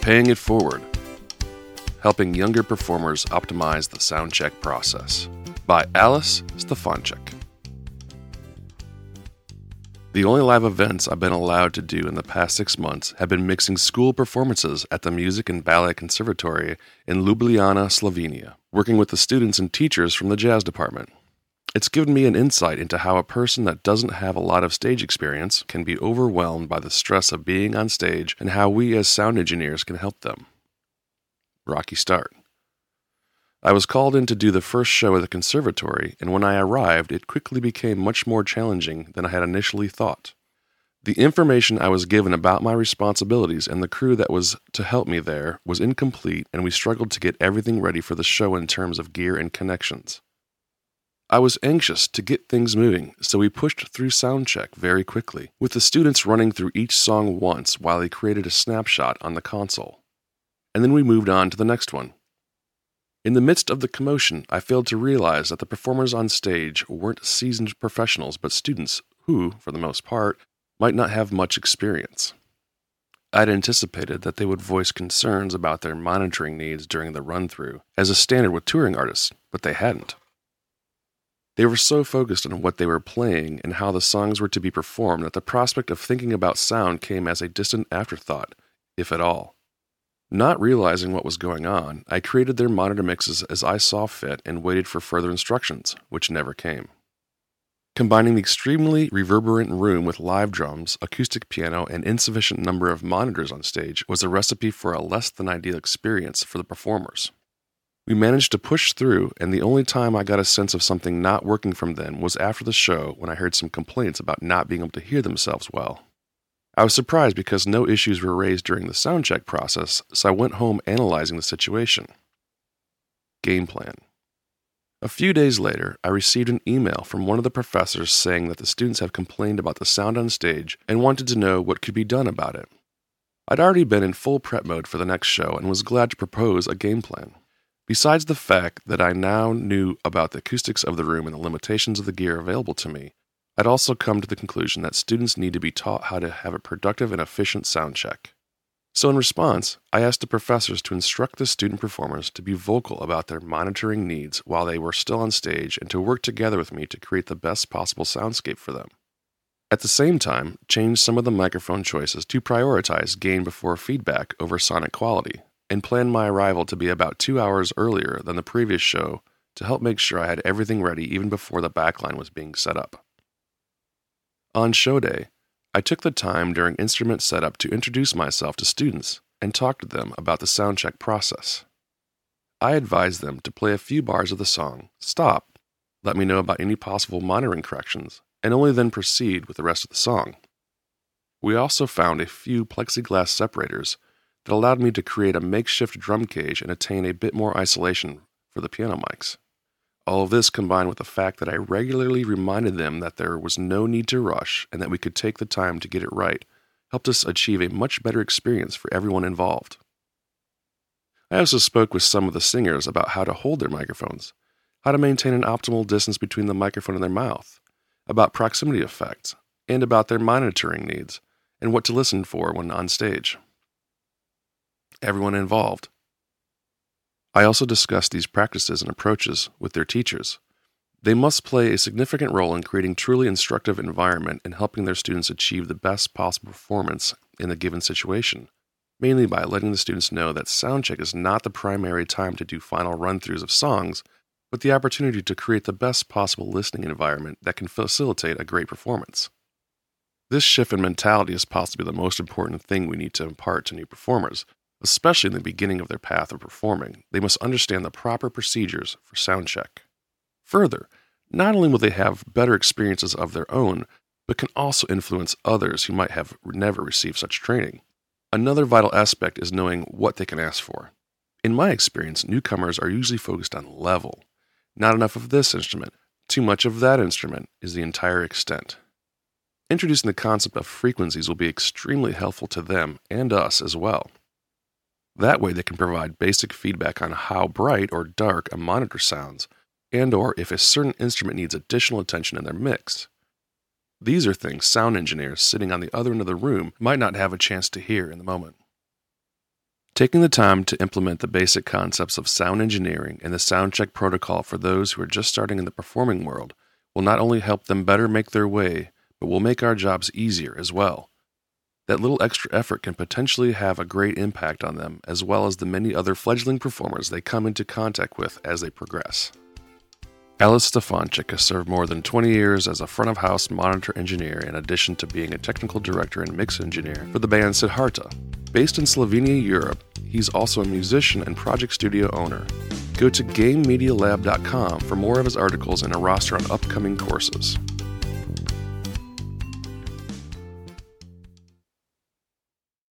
Paying It Forward Helping Younger Performers Optimize the Soundcheck Process by Aleš Štefančič. The only live events I've been allowed to do in the past six months have been mixing school performances at the Music and Ballet Conservatory in Ljubljana, Slovenia, working with the students and teachers from the jazz department. It's given me an insight into how a person that doesn't have a lot of stage experience can be overwhelmed by the stress of being on stage and how we as sound engineers can help them. Rocky start. I was called in to do the first show at the conservatory, and when I arrived, it quickly became much more challenging than I had initially thought. The information I was given about my responsibilities and the crew that was to help me there was incomplete, and we struggled to get everything ready for the show in terms of gear and connections. I was anxious to get things moving, so we pushed through soundcheck very quickly, with the students running through each song once while they created a snapshot on the console. And then we moved on to the next one. In the midst of the commotion, I failed to realize that the performers on stage weren't seasoned professionals but students who, for the most part, might not have much experience. I'd anticipated that they would voice concerns about their monitoring needs during the run through, as a standard with touring artists, but they hadn't. They were so focused on what they were playing and how the songs were to be performed that the prospect of thinking about sound came as a distant afterthought, if at all. Not realizing what was going on, I created their monitor mixes as I saw fit and waited for further instructions, which never came. Combining the extremely reverberant room with live drums, acoustic piano, and insufficient number of monitors on stage was a recipe for a less than ideal experience for the performers. We managed to push through, and the only time I got a sense of something not working from them was after the show when I heard some complaints about not being able to hear themselves well. I was surprised because no issues were raised during the soundcheck process, so I went home analyzing the situation. Game plan. A few days later, I received an email from one of the professors saying that the students have complained about the sound on stage and wanted to know what could be done about it. I'd already been in full prep mode for the next show and was glad to propose a game plan. Besides the fact that I now knew about the acoustics of the room and the limitations of the gear available to me, I'd also come to the conclusion that students need to be taught how to have a productive and efficient sound check. So, in response, I asked the professors to instruct the student performers to be vocal about their monitoring needs while they were still on stage and to work together with me to create the best possible soundscape for them. At the same time, change some of the microphone choices to prioritize gain before feedback over sonic quality, and planned my arrival to be about two hours earlier than the previous show to help make sure I had everything ready even before the backline was being set up. On show day, I took the time during instrument setup to introduce myself to students and talk to them about the soundcheck process. I advised them to play a few bars of the song, stop, let me know about any possible monitoring corrections, and only then proceed with the rest of the song. We also found a few plexiglass separators that allowed me to create a makeshift drum cage and attain a bit more isolation for the piano mics. All of this combined with the fact that I regularly reminded them that there was no need to rush and that we could take the time to get it right helped us achieve a much better experience for everyone involved. I also spoke with some of the singers about how to hold their microphones, how to maintain an optimal distance between the microphone and their mouth, about proximity effects, and about their monitoring needs, and what to listen for when on stage everyone involved. I also discussed these practices and approaches with their teachers. They must play a significant role in creating truly instructive environment and helping their students achieve the best possible performance in a given situation, mainly by letting the students know that soundcheck is not the primary time to do final run-throughs of songs, but the opportunity to create the best possible listening environment that can facilitate a great performance. This shift in mentality is possibly the most important thing we need to impart to new performers, especially in the beginning of their path of performing, they must understand the proper procedures for sound check. Further, not only will they have better experiences of their own, but can also influence others who might have never received such training. Another vital aspect is knowing what they can ask for. In my experience, newcomers are usually focused on level. Not enough of this instrument, too much of that instrument is the entire extent. Introducing the concept of frequencies will be extremely helpful to them and us as well. That way they can provide basic feedback on how bright or dark a monitor sounds and or if a certain instrument needs additional attention in their mix. These are things sound engineers sitting on the other end of the room might not have a chance to hear in the moment. Taking the time to implement the basic concepts of sound engineering and the sound check protocol for those who are just starting in the performing world will not only help them better make their way, but will make our jobs easier as well. That little extra effort can potentially have a great impact on them, as well as the many other fledgling performers they come into contact with as they progress. Aleš Štefančič has served more than 20 years as a front of house monitor engineer in addition to being a technical director and mix engineer for the band Siddharta. Based in Slovenia, Europe, he's also a musician and project studio owner. Go to GameMediaLab.com for more of his articles and a roster on upcoming courses.